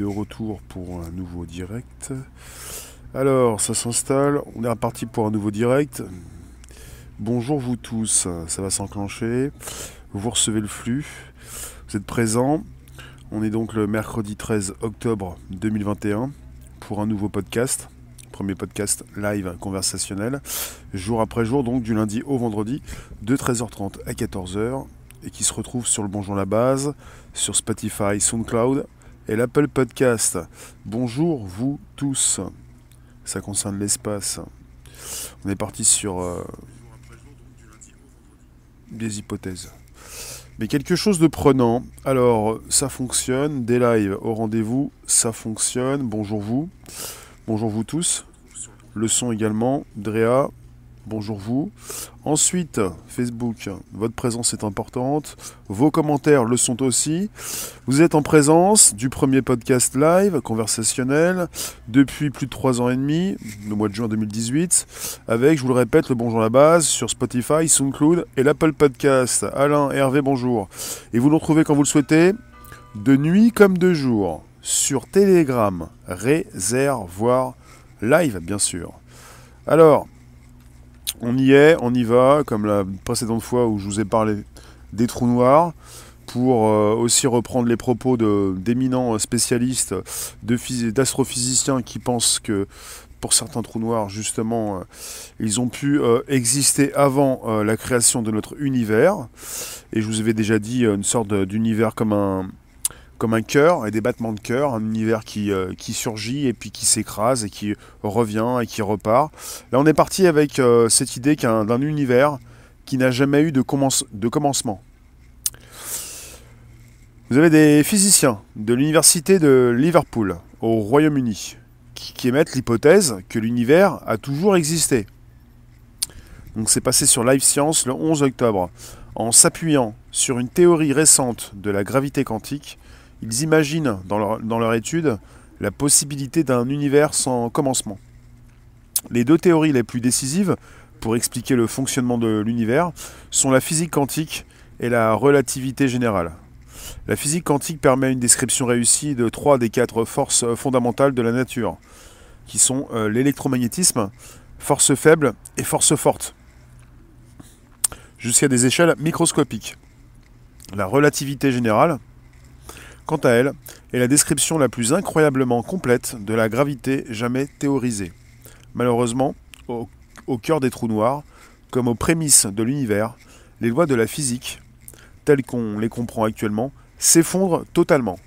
de retour pour un nouveau direct. Alors, ça s'installe, on est reparti pour un nouveau direct. Bonjour vous tous, ça va s'enclencher. Vous recevez le flux, vous êtes présents. On est donc le mercredi 13 octobre 2021 pour un nouveau podcast. Premier podcast live conversationnel, jour après jour, donc du lundi au vendredi, de 13h30 à 14h, et qui se retrouve sur le Bonjour la base, sur Spotify, SoundCloud et l'Apple Podcast. Bonjour vous tous. Ça concerne l'espace. On est parti sur euh, des hypothèses. Mais quelque chose de prenant. Alors, ça fonctionne. Des lives au rendez-vous, ça fonctionne. Bonjour vous. Bonjour vous tous. Le son également. Drea, bonjour vous. Ensuite, Facebook, votre présence est importante. Vos commentaires le sont aussi. Vous êtes en présence du premier podcast live conversationnel depuis plus de 3 ans et demi, le mois de juin 2018, avec, je vous le répète, le Bonjour à la base sur Spotify, SoundCloud et l'Apple Podcast. Alain, Hervé, bonjour. Et vous nous retrouvez quand vous le souhaitez, de nuit comme de jour, sur Telegram, réservoir live, bien sûr. Alors, on y est, on y va, comme la précédente fois où je vous ai parlé des trous noirs, pour euh, aussi reprendre les propos d'éminents spécialistes d'astrophysiciens qui pensent que pour certains trous noirs, justement, euh, ils ont pu euh, exister avant la création de notre univers. Et je vous avais déjà dit une sorte d'univers comme un, comme un cœur et des battements de cœur, un univers qui, euh, qui surgit et puis qui s'écrase et qui revient et qui repart. Là, on est parti avec euh, cette idée d'un univers qui n'a jamais eu de, de commencement. Vous avez des physiciens de l'université de Liverpool au Royaume-Uni qui, qui émettent l'hypothèse que l'univers a toujours existé. Donc c'est passé sur Live Science le 11 octobre. En s'appuyant sur une théorie récente de la gravité quantique, ils imaginent dans leur, étude la possibilité d'un univers sans commencement. Les deux théories les plus décisives pour expliquer le fonctionnement de l'univers sont la physique quantique et la relativité générale. La physique quantique permet une description réussie de trois des quatre forces fondamentales de la nature, qui sont euh, l'électromagnétisme, force faible et force forte, jusqu'à des échelles microscopiques. La relativité générale quant à elle, est la description la plus incroyablement complète de la gravité jamais théorisée. Malheureusement, au, cœur des trous noirs, comme aux prémices de l'univers, les lois de la physique, telles qu'on les comprend actuellement, s'effondrent totalement.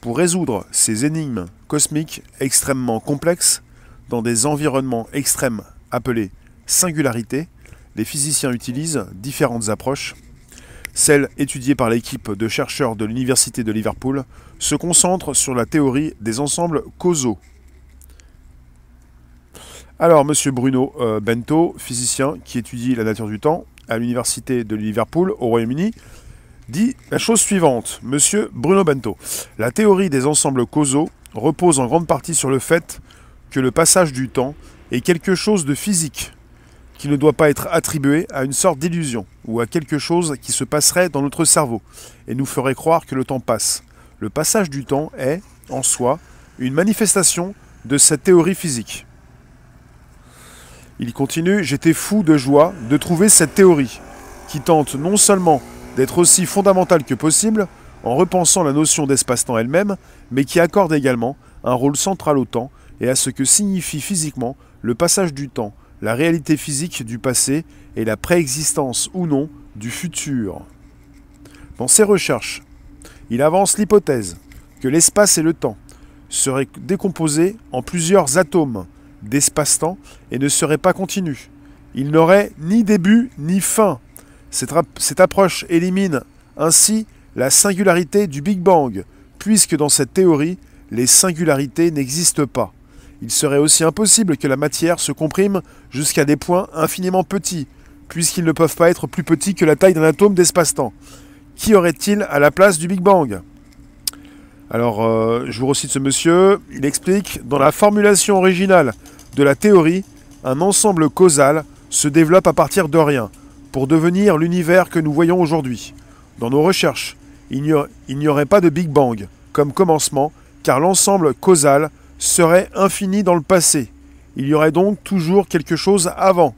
Pour résoudre ces énigmes cosmiques extrêmement complexes, dans des environnements extrêmes appelés singularités, les physiciens utilisent différentes approches celle étudiée par l'équipe de chercheurs de l'Université de Liverpool se concentre sur la théorie des ensembles causaux. Alors, Monsieur Bruno euh, Bento, physicien qui étudie la nature du temps à l'Université de Liverpool au Royaume-Uni, dit la chose suivante. Monsieur Bruno Bento, la théorie des ensembles causaux repose en grande partie sur le fait que le passage du temps est quelque chose de physique qui ne doit pas être attribué à une sorte d'illusion ou à quelque chose qui se passerait dans notre cerveau et nous ferait croire que le temps passe. Le passage du temps est, en soi, une manifestation de cette théorie physique. Il continue, j'étais fou de joie de trouver cette théorie, qui tente non seulement d'être aussi fondamentale que possible, en repensant la notion d'espace-temps elle-même, mais qui accorde également un rôle central au temps et à ce que signifie physiquement le passage du temps la réalité physique du passé et la préexistence ou non du futur. Dans ses recherches, il avance l'hypothèse que l'espace et le temps seraient décomposés en plusieurs atomes d'espace-temps et ne seraient pas continus. Il n'aurait ni début ni fin. Cette, cette approche élimine ainsi la singularité du Big Bang, puisque dans cette théorie, les singularités n'existent pas il serait aussi impossible que la matière se comprime jusqu'à des points infiniment petits, puisqu'ils ne peuvent pas être plus petits que la taille d'un atome d'espace-temps. Qui aurait-il à la place du Big Bang? Alors, euh, je vous recite ce monsieur, il explique, dans la formulation originale de la théorie, un ensemble causal se développe à partir de rien, pour devenir l'univers que nous voyons aujourd'hui. Dans nos recherches, il n'y aurait pas de Big Bang comme commencement, car l'ensemble causal serait infini dans le passé. Il y aurait donc toujours quelque chose avant.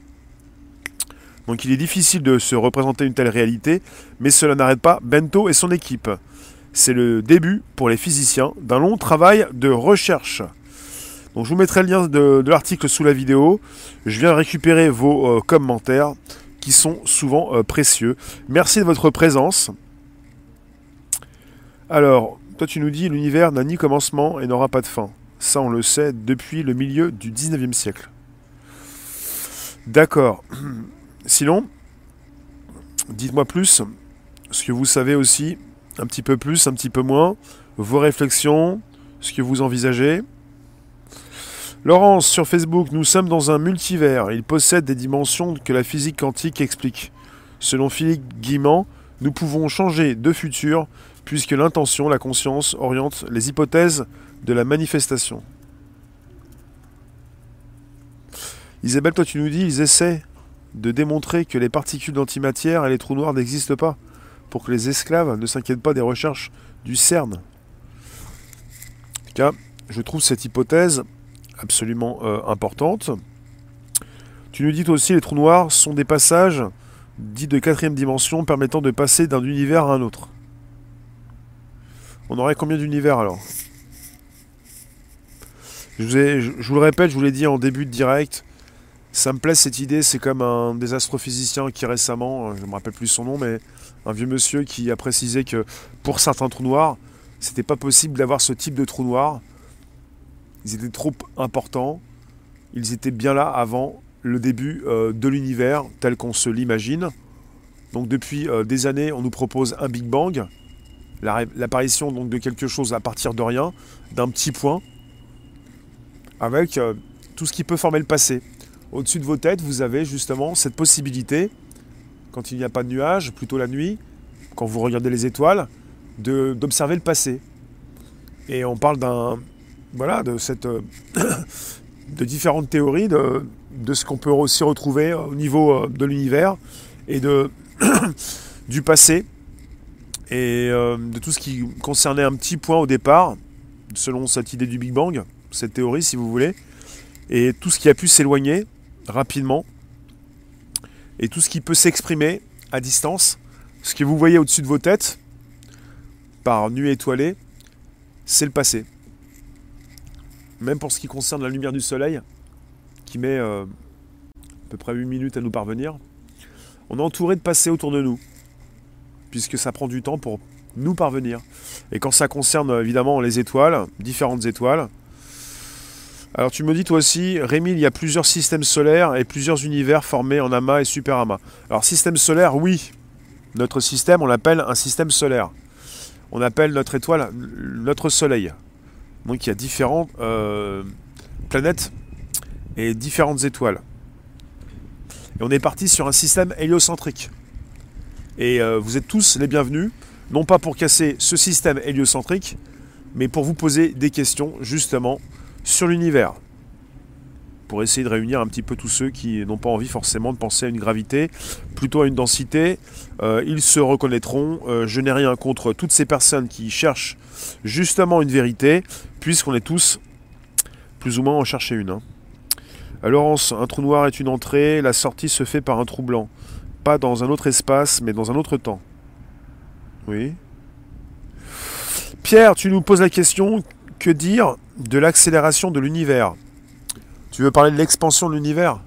Donc il est difficile de se représenter une telle réalité, mais cela n'arrête pas Bento et son équipe. C'est le début, pour les physiciens, d'un long travail de recherche. Donc je vous mettrai le lien de, l'article sous la vidéo. Je viens récupérer vos euh, commentaires qui sont souvent euh, précieux. Merci de votre présence. Alors, toi tu nous dis l'univers n'a ni commencement et n'aura pas de fin. Ça on le sait depuis le milieu du 19e siècle. D'accord. Sinon, dites-moi plus ce que vous savez aussi, un petit peu plus, un petit peu moins, vos réflexions, ce que vous envisagez. Laurence, sur Facebook, nous sommes dans un multivers. Il possède des dimensions que la physique quantique explique. Selon Philippe Guimand, nous pouvons changer de futur puisque l'intention, la conscience oriente les hypothèses de la manifestation. Isabelle, toi tu nous dis, ils essaient de démontrer que les particules d'antimatière et les trous noirs n'existent pas, pour que les esclaves ne s'inquiètent pas des recherches du CERN. En tout cas, je trouve cette hypothèse absolument euh, importante. Tu nous dis aussi les trous noirs sont des passages dits de quatrième dimension permettant de passer d'un univers à un autre. On aurait combien d'univers alors? Je vous, le répète, je vous l'ai dit en début de direct, ça me plaît cette idée, c'est comme un des astrophysiciens qui récemment, euh, je ne me rappelle plus son nom, mais un vieux monsieur qui a précisé que pour certains trous noirs, c'était pas possible d'avoir ce type de trous noirs. Ils étaient trop importants, ils étaient bien là avant le début euh, de l'univers tel qu'on se l'imagine. Donc depuis euh, des années, on nous propose un Big Bang, l'apparition donc de quelque chose à partir de rien, d'un petit point, avec tout ce qui peut former le passé. Au-dessus de vos têtes, vous avez justement cette possibilité, quand il n'y a pas de nuages, plutôt la nuit, quand vous regardez les étoiles, d'observer le passé. Et on parle d'un voilà de cette euh, de différentes théories de, de ce qu'on peut aussi retrouver au niveau euh, de l'univers et de du passé et euh, de tout ce qui concernait un petit point au départ, selon cette idée du Big Bang, cette théorie si vous voulez, et tout ce qui a pu s'éloigner rapidement. Et tout ce qui peut s'exprimer à distance, ce que vous voyez au-dessus de vos têtes, par nuit étoilée, c'est le passé. Même pour ce qui concerne la lumière du soleil, qui met euh, à peu près 8 minutes à nous parvenir, on est entouré de passé autour de nous, puisque ça prend du temps pour nous parvenir. Et quand ça concerne évidemment les étoiles, différentes étoiles, alors tu me dis toi aussi, Rémi, il y a plusieurs systèmes solaires et plusieurs univers formés en amas et super amas. Alors système solaire, oui. Notre système, on l'appelle un système solaire. On appelle notre étoile notre soleil. Donc il y a différentes euh, planètes et différentes étoiles. Et on est parti sur un système héliocentrique. Et euh, vous êtes tous les bienvenus, non pas pour casser ce système héliocentrique, mais pour vous poser des questions justement sur l'univers pour essayer de réunir un petit peu tous ceux qui n'ont pas envie forcément de penser à une gravité, plutôt à une densité. Euh, ils se reconnaîtront. Euh, je n'ai rien contre toutes ces personnes qui cherchent justement une vérité, puisqu'on est tous plus ou moins en chercher une. Hein. Laurence, un trou noir est une entrée, la sortie se fait par un trou blanc. Pas dans un autre espace, mais dans un autre temps. Oui. Pierre, tu nous poses la question, que dire de l'accélération de l'univers? Tu veux parler de l'expansion de l'univers?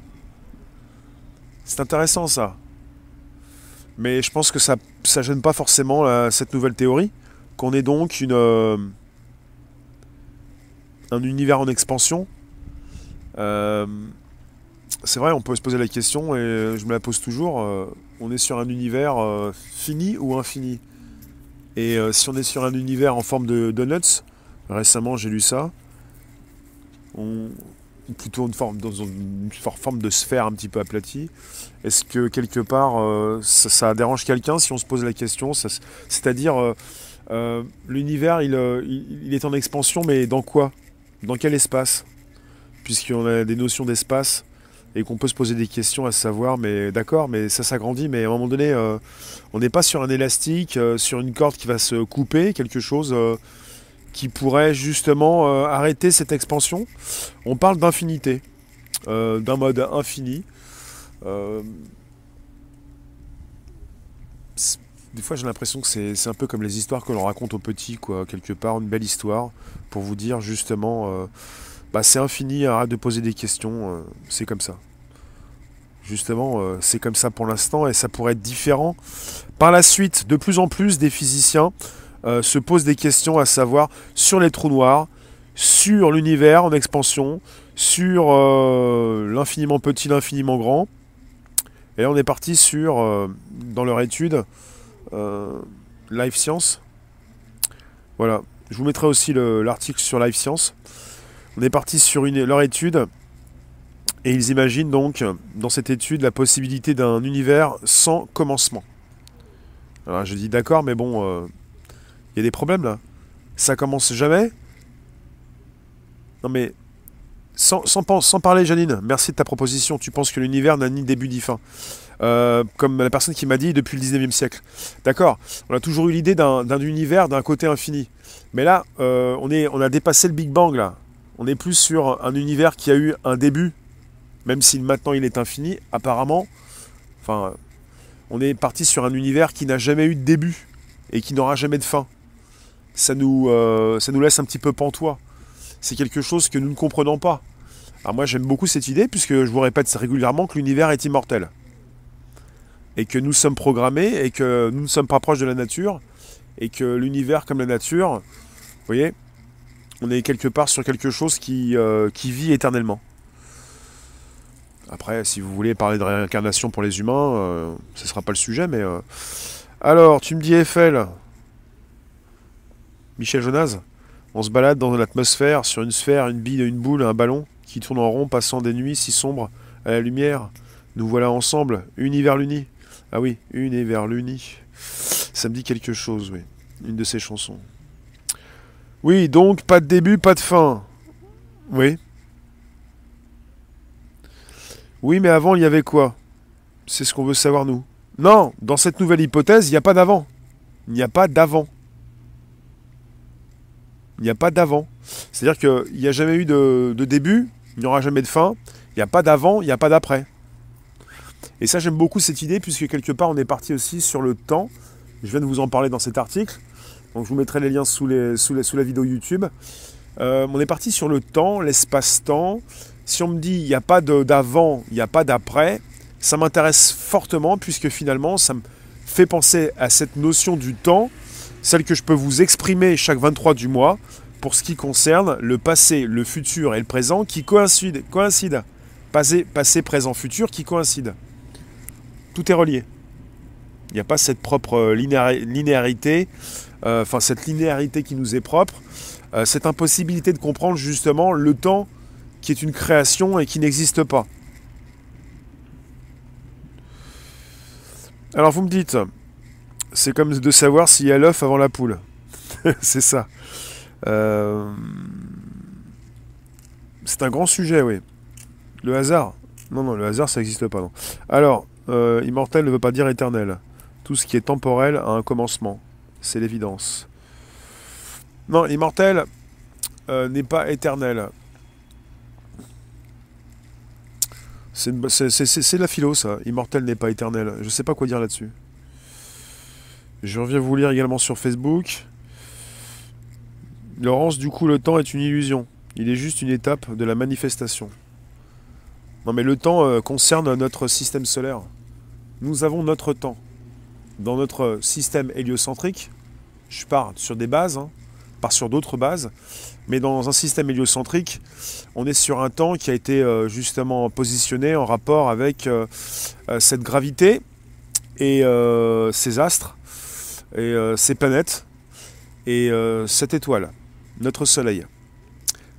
C'est intéressant ça. Mais je pense que ça ne gêne pas forcément cette nouvelle théorie, qu'on est donc une, euh, un univers en expansion. Euh, c'est vrai, on peut se poser la question, et je me la pose toujours, euh, on est sur un univers fini ou infini? Et si on est sur un univers en forme de donuts, récemment j'ai lu ça, plutôt une forme, dans une forme de sphère un petit peu aplatie. Est-ce que quelque part euh, ça, dérange quelqu'un si on se pose la question? C'est-à-dire euh, euh, l'univers il, il, est en expansion mais dans quoi? Dans quel espace? Puisqu'on a des notions d'espace et qu'on peut se poser des questions à savoir, mais d'accord, mais ça s'agrandit, mais à un moment donné, on n'est pas sur un élastique, sur une corde qui va se couper, quelque chose qui pourrait justement arrêter cette expansion. On parle d'infinité, d'un mode infini. des fois j'ai l'impression que c'est un peu comme les histoires que l'on raconte aux petits, quoi, quelque part, une belle histoire, pour vous dire justement, euh, bah, c'est infini, arrête de poser des questions, euh, c'est comme ça. Justement, euh, c'est comme ça pour l'instant, et ça pourrait être différent. Par la suite, de plus en plus, des physiciens se posent des questions à savoir sur les trous noirs, sur l'univers en expansion, sur l'infiniment petit, l'infiniment grand. Et on est parti sur, dans leur étude, euh, Life Science. Voilà, je vous mettrai aussi l'article sur Life Science. On est parti sur une, leur étude et ils imaginent donc dans cette étude la possibilité d'un univers sans commencement. Alors je dis d'accord, mais bon, euh, il y a des problèmes là. Ça commence jamais. Non mais sans, sans, parler, Janine, merci de ta proposition. Tu penses que l'univers n'a ni début ni fin. Euh, comme la personne qui m'a dit depuis le 19e siècle. D'accord On a toujours eu l'idée d'un univers d'un côté infini. Mais là, euh, on a dépassé le Big Bang, là. On est plus sur un univers qui a eu un début, même si maintenant il est infini, apparemment. Enfin, on est parti sur un univers qui n'a jamais eu de début et qui n'aura jamais de fin. Ça nous, euh, ça nous laisse un petit peu pantois c'est quelque chose que nous ne comprenons pas. Alors moi j'aime beaucoup cette idée puisque je vous répète régulièrement que l'univers est immortel. Et que nous sommes programmés et que nous ne sommes pas proches de la nature et que l'univers comme la nature, vous voyez, on est quelque part sur quelque chose qui, euh, qui vit éternellement. Après, si vous voulez parler de réincarnation pour les humains, euh, ce ne sera pas le sujet, mais... Alors, tu me dis Eiffel Michel Jonas on se balade dans l'atmosphère, sur une sphère, une bille, une boule, un ballon, qui tourne en rond, passant des nuits si sombres à la lumière. Nous voilà ensemble, univers l'uni. Ah oui, univers l'uni. Ça me dit quelque chose, oui. Une de ces chansons. Oui, donc pas de début, pas de fin. Oui. Oui, mais avant, il y avait quoi? C'est ce qu'on veut savoir, nous. Non, dans cette nouvelle hypothèse, il n'y a pas d'avant. Il n'y a pas d'avant. Il n'y a pas d'avant. C'est-à-dire qu'il n'y a jamais eu de, début, il n'y aura jamais de fin. Il n'y a pas d'avant, il n'y a pas d'après. Et ça, j'aime beaucoup cette idée, puisque quelque part, on est parti aussi sur le temps. Je viens de vous en parler dans cet article. Donc, je vous mettrai les liens sous, la vidéo YouTube. Euh, on est parti sur le temps, l'espace-temps. Si on me dit il n'y a pas d'avant, il n'y a pas d'après, ça m'intéresse fortement, puisque finalement, ça me fait penser à cette notion du temps celle que je peux vous exprimer chaque 23 du mois pour ce qui concerne le passé, le futur et le présent qui coïncident. coïncident. Passé, passé, présent, futur qui coïncident. Tout est relié. Il n'y a pas cette propre euh, linéarité, euh, enfin cette linéarité qui nous est propre, euh, cette impossibilité de comprendre justement le temps qui est une création et qui n'existe pas. Alors vous me dites, c'est comme de savoir s'il y a l'œuf avant la poule. c'est ça. Euh, c'est un grand sujet, oui. Le hasard. Non, non, le hasard, ça n'existe pas. Alors, euh, immortel ne veut pas dire éternel. Tout ce qui est temporel a un commencement. C'est l'évidence. Non, immortel euh, n'est pas éternel. C'est de la philo, ça. Immortel n'est pas éternel. Je ne sais pas quoi dire là-dessus. Je reviens vous lire également sur Facebook. Laurence, du coup, le temps est une illusion. Il est juste une étape de la manifestation. Non, mais le temps euh, concerne notre système solaire. Nous avons notre temps. Dans notre système héliocentrique, je pars sur des bases, hein, pas sur d'autres bases, mais dans un système héliocentrique, on est sur un temps qui a été euh, justement positionné en rapport avec euh, cette gravité et ces astres et euh, ces planètes et euh, cette étoile, notre Soleil.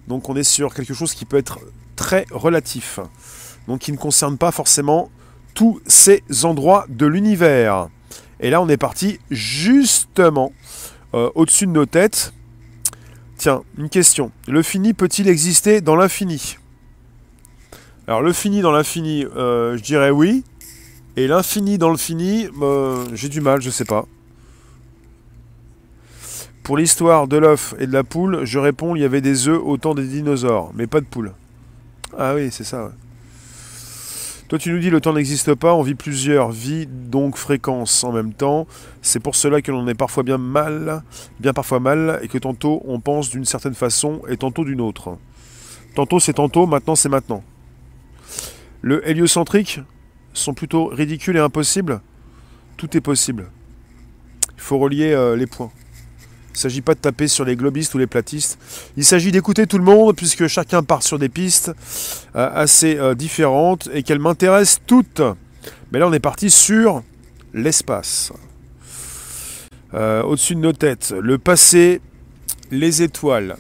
Donc on est sur quelque chose qui peut être très relatif, donc qui ne concerne pas forcément tous ces endroits de l'univers. Et là on est parti justement euh, au-dessus de nos têtes. Tiens, une question. Le fini peut-il exister dans l'infini? Alors le fini dans l'infini, je dirais oui. Et l'infini dans le fini, j'ai du mal, je sais pas. Pour l'histoire de l'œuf et de la poule, je réponds il y avait des œufs au temps des dinosaures, mais pas de poules. Ah oui, c'est ça. Toi, tu nous dis le temps n'existe pas, on vit plusieurs vies, donc fréquences en même temps. C'est pour cela que l'on est parfois bien mal, bien parfois mal, et que tantôt on pense d'une certaine façon et tantôt d'une autre. Tantôt c'est tantôt, maintenant c'est maintenant. Le héliocentrique sont plutôt ridicules et impossibles? Tout est possible. Il faut relier euh, les points. Il ne s'agit pas de taper sur les globistes ou les platistes. Il s'agit d'écouter tout le monde, puisque chacun part sur des pistes euh, assez euh, différentes et qu'elles m'intéressent toutes. Mais là, on est parti sur l'espace. Euh, au-dessus de nos têtes, le passé, les étoiles.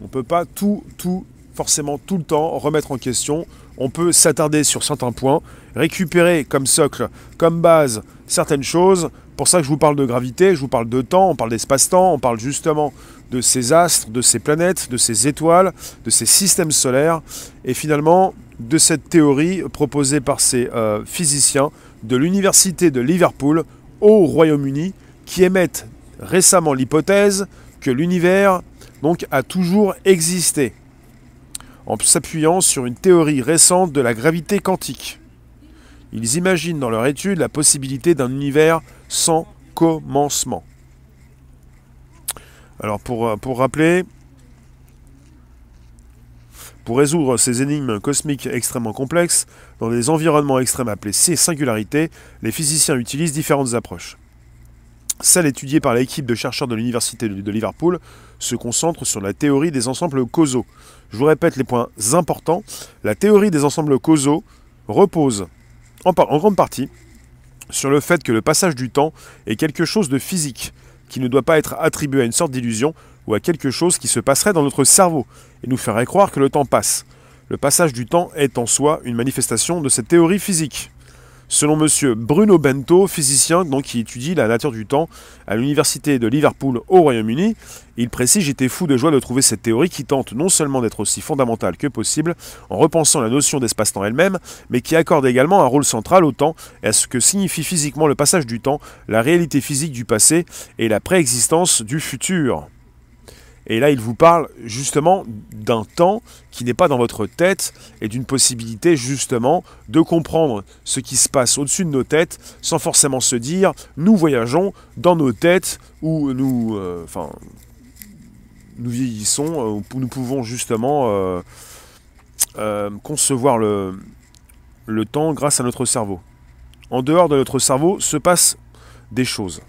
On ne peut pas tout, tout, forcément tout le temps remettre en question. On peut s'attarder sur certains points, récupérer comme socle, comme base certaines choses, pour ça que je vous parle de gravité, je vous parle de temps, on parle d'espace-temps, on parle justement de ces astres, de ces planètes, de ces étoiles, de ces systèmes solaires, et finalement de cette théorie proposée par ces euh, physiciens de l'université de Liverpool au Royaume-Uni, qui émettent récemment l'hypothèse que l'univers donc a toujours existé, en s'appuyant sur une théorie récente de la gravité quantique. Ils imaginent dans leur étude la possibilité d'un univers sans commencement. Alors pour, euh, pour rappeler, pour résoudre ces énigmes cosmiques extrêmement complexes, dans des environnements extrêmes appelés ces singularités, les physiciens utilisent différentes approches. Celle étudiée par l'équipe de chercheurs de l'Université de Liverpool se concentre sur la théorie des ensembles causaux. Je vous répète les points importants. La théorie des ensembles causaux repose en, grande partie sur le fait que le passage du temps est quelque chose de physique, qui ne doit pas être attribué à une sorte d'illusion ou à quelque chose qui se passerait dans notre cerveau et nous ferait croire que le temps passe. Le passage du temps est en soi une manifestation de cette théorie physique. Selon M. Bruno Bento, physicien qui étudie la nature du temps à l'université de Liverpool au Royaume-Uni, il précise J'étais fou de joie de trouver cette théorie qui tente non seulement d'être aussi fondamentale que possible en repensant la notion d'espace-temps elle-même, mais qui accorde également un rôle central au temps et à ce que signifie physiquement le passage du temps, la réalité physique du passé et la préexistence du futur. Et là, il vous parle justement d'un temps qui n'est pas dans votre tête et d'une possibilité justement de comprendre ce qui se passe au-dessus de nos têtes sans forcément se dire nous voyageons dans nos têtes où nous, euh, nous vieillissons, où nous pouvons justement euh, euh, concevoir le temps grâce à notre cerveau. En dehors de notre cerveau se passent des choses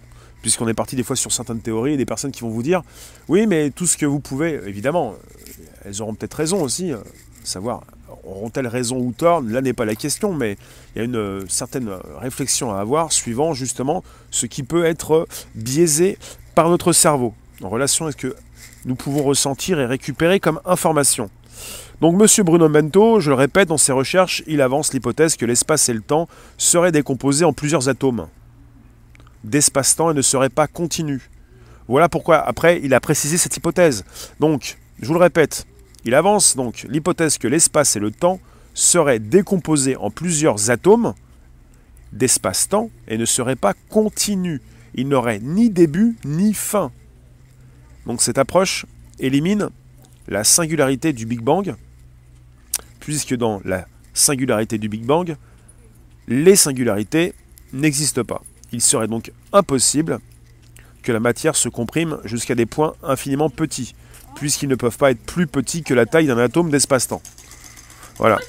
puisqu'on est parti des fois sur certaines théories et des personnes qui vont vous dire oui mais tout ce que vous pouvez, évidemment, elles auront peut-être raison aussi, euh, savoir auront-elles raison ou tort, là n'est pas la question, mais il y a une euh, certaine réflexion à avoir suivant justement ce qui peut être biaisé par notre cerveau, en relation à ce que nous pouvons ressentir et récupérer comme information. Donc M. Bruno Bento, je le répète, dans ses recherches, il avance l'hypothèse que l'espace et le temps seraient décomposés en plusieurs atomes d'espace-temps et ne serait pas continu. Voilà pourquoi après il a précisé cette hypothèse. Donc, je vous le répète, il avance donc l'hypothèse que l'espace et le temps seraient décomposés en plusieurs atomes d'espace-temps et ne seraient pas continus. Il n'aurait ni début ni fin. Donc cette approche élimine la singularité du Big Bang, puisque dans la singularité du Big Bang, les singularités n'existent pas. Il serait donc impossible que la matière se comprime jusqu'à des points infiniment petits, puisqu'ils ne peuvent pas être plus petits que la taille d'un atome d'espace-temps. Voilà.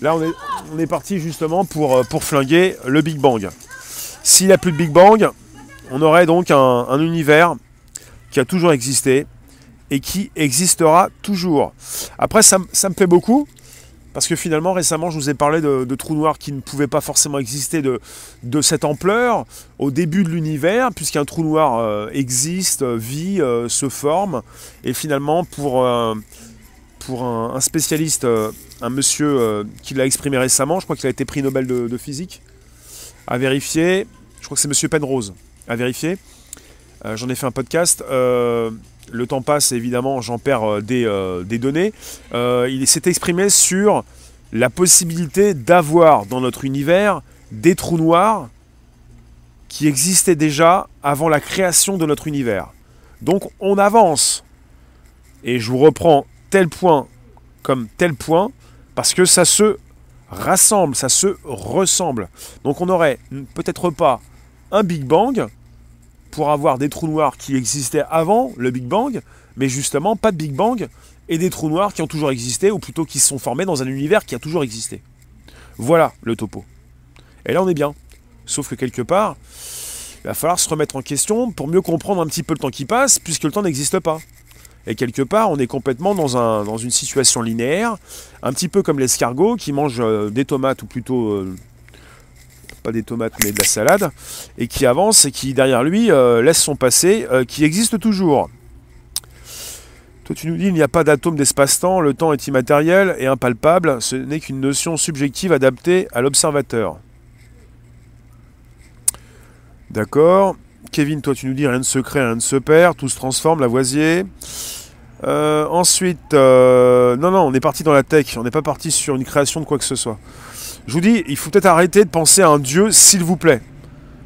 Là, on est, parti justement pour, euh, pour flinguer le Big Bang. S'il n'y a plus de Big Bang, on aurait donc un univers qui a toujours existé et qui existera toujours. Après, ça, me plaît beaucoup, parce que finalement, récemment, je vous ai parlé de, trous noirs qui ne pouvaient pas forcément exister de, cette ampleur au début de l'univers, puisqu'un trou noir euh, existe, vit, euh, se forme. Et finalement, pour, euh, pour un, spécialiste, un monsieur qui l'a exprimé récemment, je crois qu'il a été prix Nobel de, de, physique, à vérifier, je crois que c'est monsieur Penrose, à vérifier. J'en ai fait un podcast le temps passe, évidemment, j'en perds euh, euh, des, données. Euh, il s'est exprimé sur la possibilité d'avoir dans notre univers des trous noirs qui existaient déjà avant la création de notre univers. Donc on avance. Et je vous reprends tel point comme tel point parce que ça se rassemble, ça se ressemble. Donc on n'aurait peut-être pas un Big Bang pour avoir des trous noirs qui existaient avant le Big Bang, mais justement pas de Big Bang et des trous noirs qui ont toujours existé, ou plutôt qui se sont formés dans un univers qui a toujours existé. Voilà le topo. Et là on est bien. Sauf que quelque part, il va falloir se remettre en question pour mieux comprendre un petit peu le temps qui passe, puisque le temps n'existe pas. Et quelque part, on est complètement dans, un, dans une situation linéaire, un petit peu comme l'escargot qui mange euh, des tomates, ou plutôt euh, pas des tomates mais de la salade, et qui avance et qui derrière lui euh, laisse son passé, qui existe toujours. Toi tu nous dis il n'y a pas d'atome d'espace-temps, le temps est immatériel et impalpable, ce n'est qu'une notion subjective adaptée à l'observateur. D'accord. Kevin, toi tu nous dis rien ne se crée, rien ne se perd, tout se transforme, Lavoisier. Euh, ensuite, euh, non, non, on est parti dans la tech, on n'est pas parti sur une création de quoi que ce soit. Je vous dis, il faut peut-être arrêter de penser à un dieu, s'il vous plaît.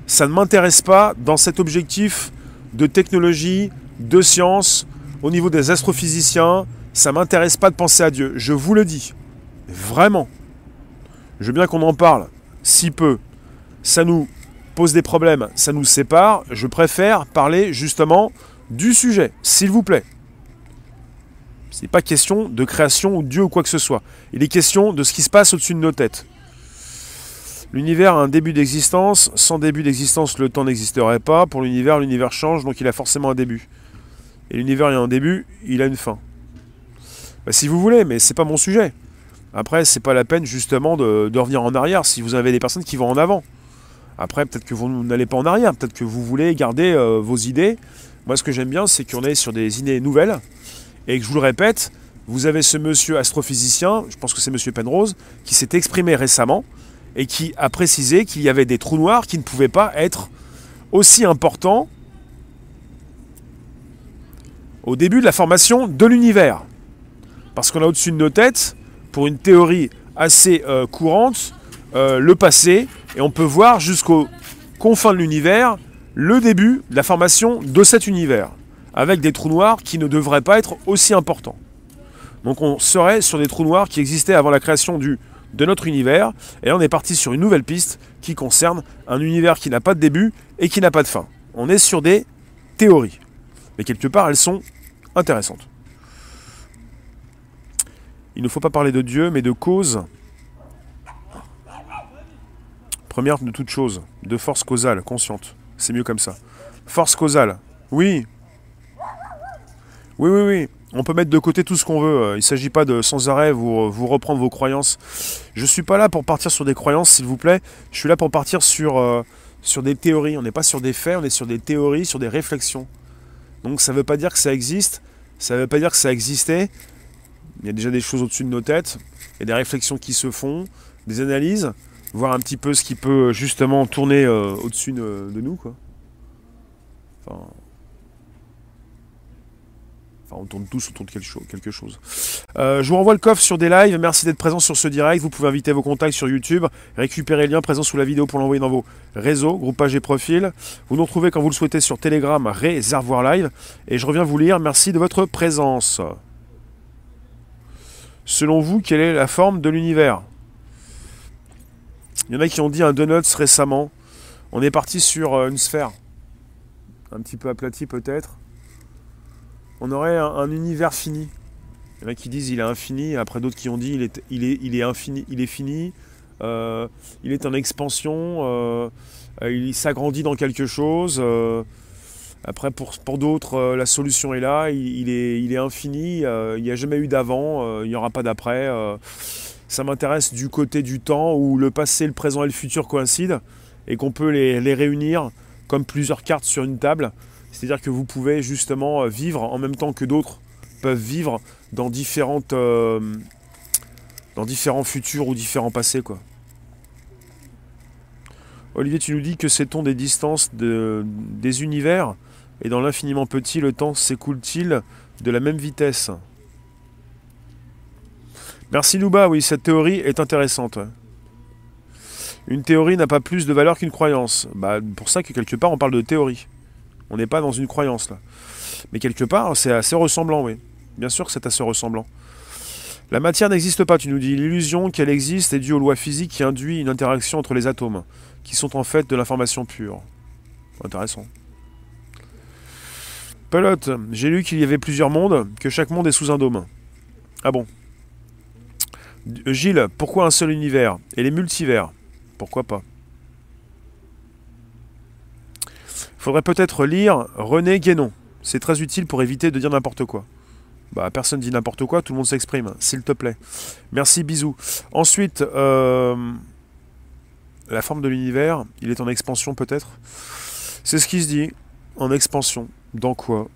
Ça ne m'intéresse pas dans cet objectif de technologie, de science, au niveau des astrophysiciens. Ça m'intéresse pas de penser à Dieu. Je vous le dis. Vraiment. Je veux bien qu'on en parle. Si peu. Ça nous pose des problèmes, ça nous sépare. Je préfère parler justement du sujet, s'il vous plaît. Ce n'est pas question de création ou de Dieu ou quoi que ce soit. Il est question de ce qui se passe au-dessus de nos têtes. L'univers a un début d'existence. Sans début d'existence, le temps n'existerait pas. Pour l'univers, l'univers change, donc il a forcément un début. Et l'univers a un début, il a une fin. Bah, si vous voulez, mais c'est pas mon sujet. Après, c'est pas la peine justement de, revenir en arrière si vous avez des personnes qui vont en avant. Après, peut-être que vous n'allez pas en arrière, peut-être que vous voulez garder euh, vos idées. Moi, ce que j'aime bien, c'est qu'on est sur des idées nouvelles. Et que je vous le répète, vous avez ce monsieur astrophysicien, je pense que c'est monsieur Penrose, qui s'est exprimé récemment et qui a précisé qu'il y avait des trous noirs qui ne pouvaient pas être aussi importants au début de la formation de l'univers. Parce qu'on a au-dessus de nos têtes, pour une théorie assez euh, courante, euh, le passé, et on peut voir jusqu'aux confins de l'univers le début de la formation de cet univers, avec des trous noirs qui ne devraient pas être aussi importants. Donc on serait sur des trous noirs qui existaient avant la création du, de notre univers, et là on est parti sur une nouvelle piste qui concerne un univers qui n'a pas de début et qui n'a pas de fin. On est sur des théories, mais quelque part elles sont intéressantes. Il ne faut pas parler de Dieu, mais de cause Première de toute chose, de force causale, consciente. C'est mieux comme ça. Force causale. Oui. Oui, oui, oui. On peut mettre de côté tout ce qu'on veut. Il ne s'agit pas de sans arrêt vous, vous reprendre vos croyances. Je ne suis pas là pour partir sur des croyances, s'il vous plaît. Je suis là pour partir sur, euh, sur des théories. On n'est pas sur des faits, on est sur des théories, sur des réflexions. Donc ça ne veut pas dire que ça existe. Ça ne veut pas dire que ça existait. Il y a déjà des choses au-dessus de nos têtes. Il y a des réflexions qui se font, des analyses voir un petit peu ce qui peut justement tourner euh, au-dessus de, nous. Enfin, on tourne tous autour de quelque chose. Euh, je vous renvoie le coffre sur des lives. Merci d'être présent sur ce direct. Vous pouvez inviter vos contacts sur YouTube, récupérer le lien présent sous la vidéo pour l'envoyer dans vos réseaux, groupages et profils. Vous nous retrouvez quand vous le souhaitez sur Telegram, Réservoir Live. Et je reviens vous lire. Merci de votre présence. Selon vous, quelle est la forme de l'univers? Il y en a qui ont dit un donuts récemment. On est parti sur euh, une sphère. Un petit peu aplatie peut-être. On aurait un, univers fini. Il y en a qui disent il est infini, après d'autres qui ont dit il est, infini, il est fini, euh, il est en expansion, euh, il s'agrandit dans quelque chose. après pour, d'autres la solution est là, il est infini, il n'y a jamais eu d'avant, il n'y aura pas d'après. Ça m'intéresse du côté du temps où le passé, le présent et le futur coïncident et qu'on peut les, réunir comme plusieurs cartes sur une table. C'est-à-dire que vous pouvez justement euh, vivre en même temps que d'autres peuvent vivre dans, différentes, euh, dans différents futurs ou différents passés. Quoi. Olivier, tu nous dis que sait-on des distances de, des univers? Et dans l'infiniment petit, le temps s'écoule-t-il de la même vitesse? Merci Louba, oui, cette théorie est intéressante. Une théorie n'a pas plus de valeur qu'une croyance. Bah, pour ça que quelque part on parle de théorie. On n'est pas dans une croyance là. Mais quelque part, c'est assez ressemblant, oui. Bien sûr que c'est assez ressemblant. La matière n'existe pas, tu nous dis. L'illusion qu'elle existe est due aux lois physiques qui induit une interaction entre les atomes, qui sont en fait de l'information pure. Intéressant. Pelote, j'ai lu qu'il y avait plusieurs mondes, que chaque monde est sous un dôme. Ah bon Gilles, pourquoi un seul univers? Et les multivers? Pourquoi pas? Faudrait peut-être lire René Guénon. C'est très utile pour éviter de dire n'importe quoi. Bah, personne dit n'importe quoi, tout le monde s'exprime, s'il te plaît. Merci, bisous. Ensuite, euh, la forme de l'univers, il est en expansion peut-être? C'est ce qui se dit, en expansion. Dans quoi?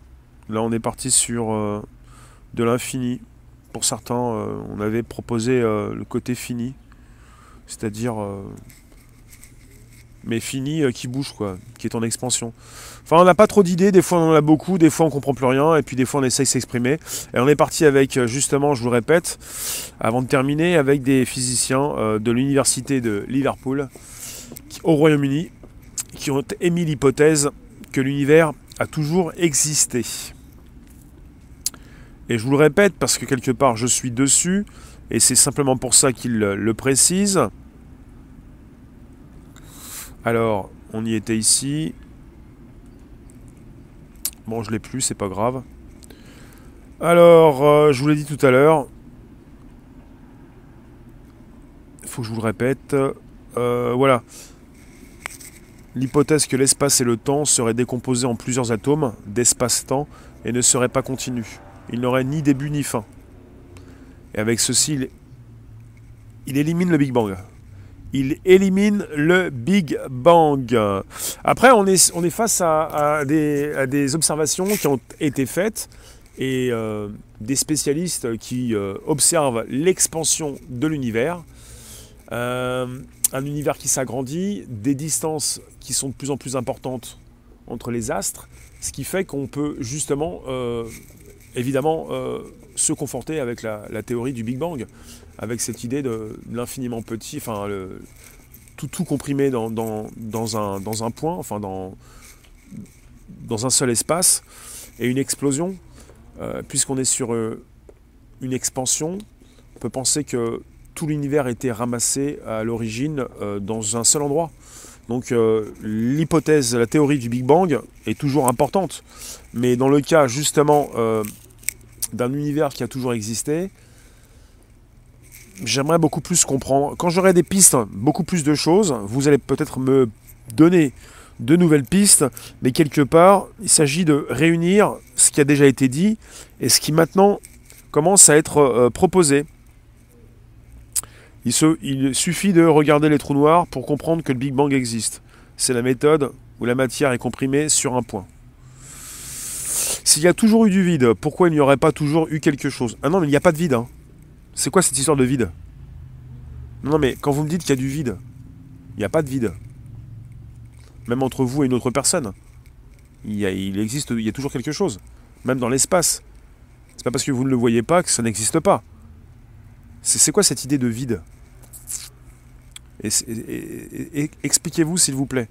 Là, on est parti sur euh, de l'infini. Pour certains, euh, on avait proposé le côté fini, c'est-à-dire mais fini euh, qui bouge, quoi, qui est en expansion. Enfin, on n'a pas trop d'idées, des fois on en a beaucoup, des fois on comprend plus rien, et puis des fois on essaye de s'exprimer. Et on est parti avec, euh, justement, je vous le répète, avant de terminer, avec des physiciens euh, de l'université de Liverpool, au Royaume-Uni, qui ont émis l'hypothèse que l'univers a toujours existé. Et je vous le répète parce que quelque part je suis dessus, et c'est simplement pour ça qu'ils le précisent. Alors, on y était ici. Bon, je l'ai plus, c'est pas grave. Alors, euh, je vous l'ai dit tout à l'heure. Faut que je vous le répète. Euh, voilà. L'hypothèse que l'espace et le temps seraient décomposés en plusieurs atomes d'espace-temps et ne seraient pas continus. Il n'aurait ni début ni fin. Et avec ceci, il élimine le Big Bang il élimine le Big Bang. Après, on est, face à, des, observations qui ont été faites et euh, des spécialistes qui euh, observent l'expansion de l'univers. Euh, un univers qui s'agrandit, des distances qui sont de plus en plus importantes entre les astres, ce qui fait qu'on peut justement, évidemment, se conforter avec la, théorie du Big Bang avec cette idée de, l'infiniment petit, enfin tout, tout comprimé dans, dans, un, dans un point, enfin dans, dans un seul espace, et une explosion, euh, puisqu'on est sur euh, une expansion, on peut penser que tout l'univers était ramassé à l'origine euh, dans un seul endroit. Donc l'hypothèse, la théorie du Big Bang est toujours importante. Mais dans le cas justement d'un univers qui a toujours existé, j'aimerais beaucoup plus comprendre. Quand j'aurai des pistes, beaucoup plus de choses, vous allez peut-être me donner de nouvelles pistes, mais quelque part, il s'agit de réunir ce qui a déjà été dit et ce qui maintenant commence à être euh, proposé. Il, il, suffit de regarder les trous noirs pour comprendre que le Big Bang existe. C'est la méthode où la matière est comprimée sur un point. S'il y a toujours eu du vide, pourquoi il n'y aurait pas toujours eu quelque chose? Ah non, mais il n'y a pas de vide. Hein. C'est quoi cette histoire de vide? Non, mais quand vous me dites qu'il y a du vide, il n'y a pas de vide. Même entre vous et une autre personne. Il, y a, existe, il y a toujours quelque chose. Même dans l'espace. C'est pas parce que vous ne le voyez pas que ça n'existe pas. C'est quoi cette idée de vide? Expliquez-vous s'il vous plaît.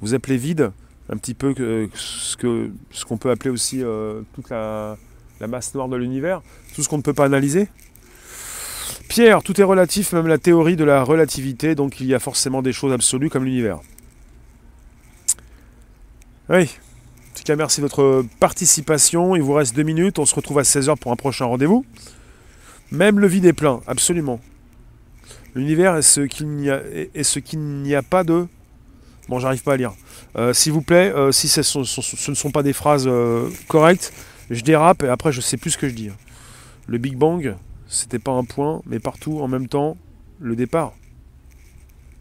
Vous appelez vide un petit peu ce qu'on ce qu'on peut appeler aussi euh, toute la, la masse noire de l'univers, tout ce qu'on ne peut pas analyser Pierre, tout est relatif, même la théorie de la relativité, donc il y a forcément des choses absolues comme l'univers. Oui, en tout cas merci de votre participation, il vous reste deux minutes, on se retrouve à 16h pour un prochain rendez-vous. Même le vide est plein, absolument. L'univers est ce qu'il n'y a, est ce qu'il n'y a pas de... Bon, j'arrive pas à lire. Euh, s'il vous plaît, euh, si ce, ne sont pas des phrases euh, correctes, je dérape et après je sais plus ce que je dis. Le Big Bang, c'était pas un point, mais partout en même temps, le départ.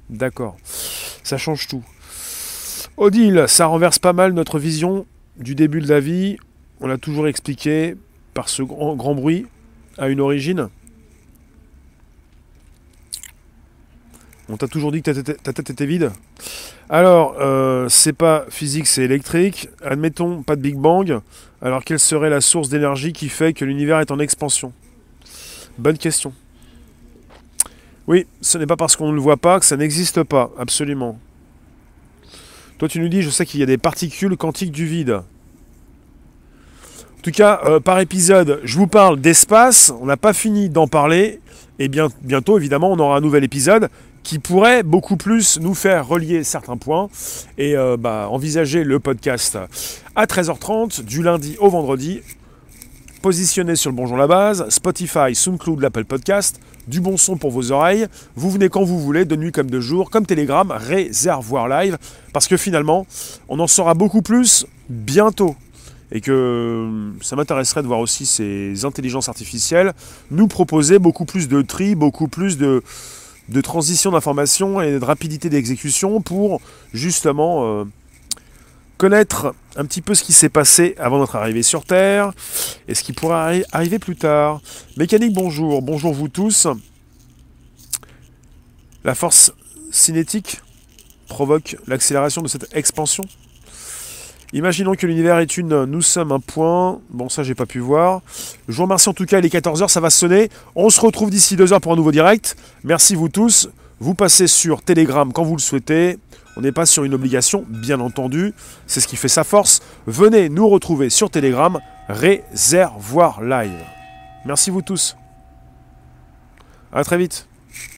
D'accord. Ça change tout. Odile, ça renverse pas mal notre vision du début de la vie. On l'a toujours expliqué par ce grand, grand bruit à une origine. On t'a toujours dit que ta tête, était vide Alors, euh, c'est pas physique, c'est électrique. Admettons, pas de Big Bang. Alors, quelle serait la source d'énergie qui fait que l'univers est en expansion? Bonne question. Oui, ce n'est pas parce qu'on ne le voit pas que ça n'existe pas, absolument. Toi, tu nous dis, je sais qu'il y a des particules quantiques du vide. En tout cas, euh, par épisode, je vous parle d'espace. On n'a pas fini d'en parler. Et bien, bientôt, évidemment, on aura un nouvel épisode qui pourrait beaucoup plus nous faire relier certains points. Et euh, bah, envisager le podcast à 13h30 du lundi au vendredi, positionné sur le Bonjour la base, Spotify, SoundCloud, l'Apple Podcast, du bon son pour vos oreilles. Vous venez quand vous voulez, de nuit comme de jour, comme Telegram, réservoir live, parce que finalement, on en saura beaucoup plus bientôt. Et que ça m'intéresserait de voir aussi ces intelligences artificielles nous proposer beaucoup plus de tri, beaucoup plus de, de transition d'information et de rapidité d'exécution pour justement euh, connaître un petit peu ce qui s'est passé avant notre arrivée sur Terre et ce qui pourrait arriver plus tard. Mécanique, bonjour, bonjour vous tous. La force cinétique provoque l'accélération de cette expansion? Imaginons que l'univers est une, nous sommes un point. Bon, ça, j'ai pas pu voir. Je vous remercie en tout cas, il est 14h, ça va sonner. On se retrouve d'ici 2 heures pour un nouveau direct. Merci vous tous. Vous passez sur Telegram quand vous le souhaitez. On n'est pas sur une obligation, bien entendu. C'est ce qui fait sa force. Venez nous retrouver sur Telegram, Réservoir Live. Merci vous tous. À très vite.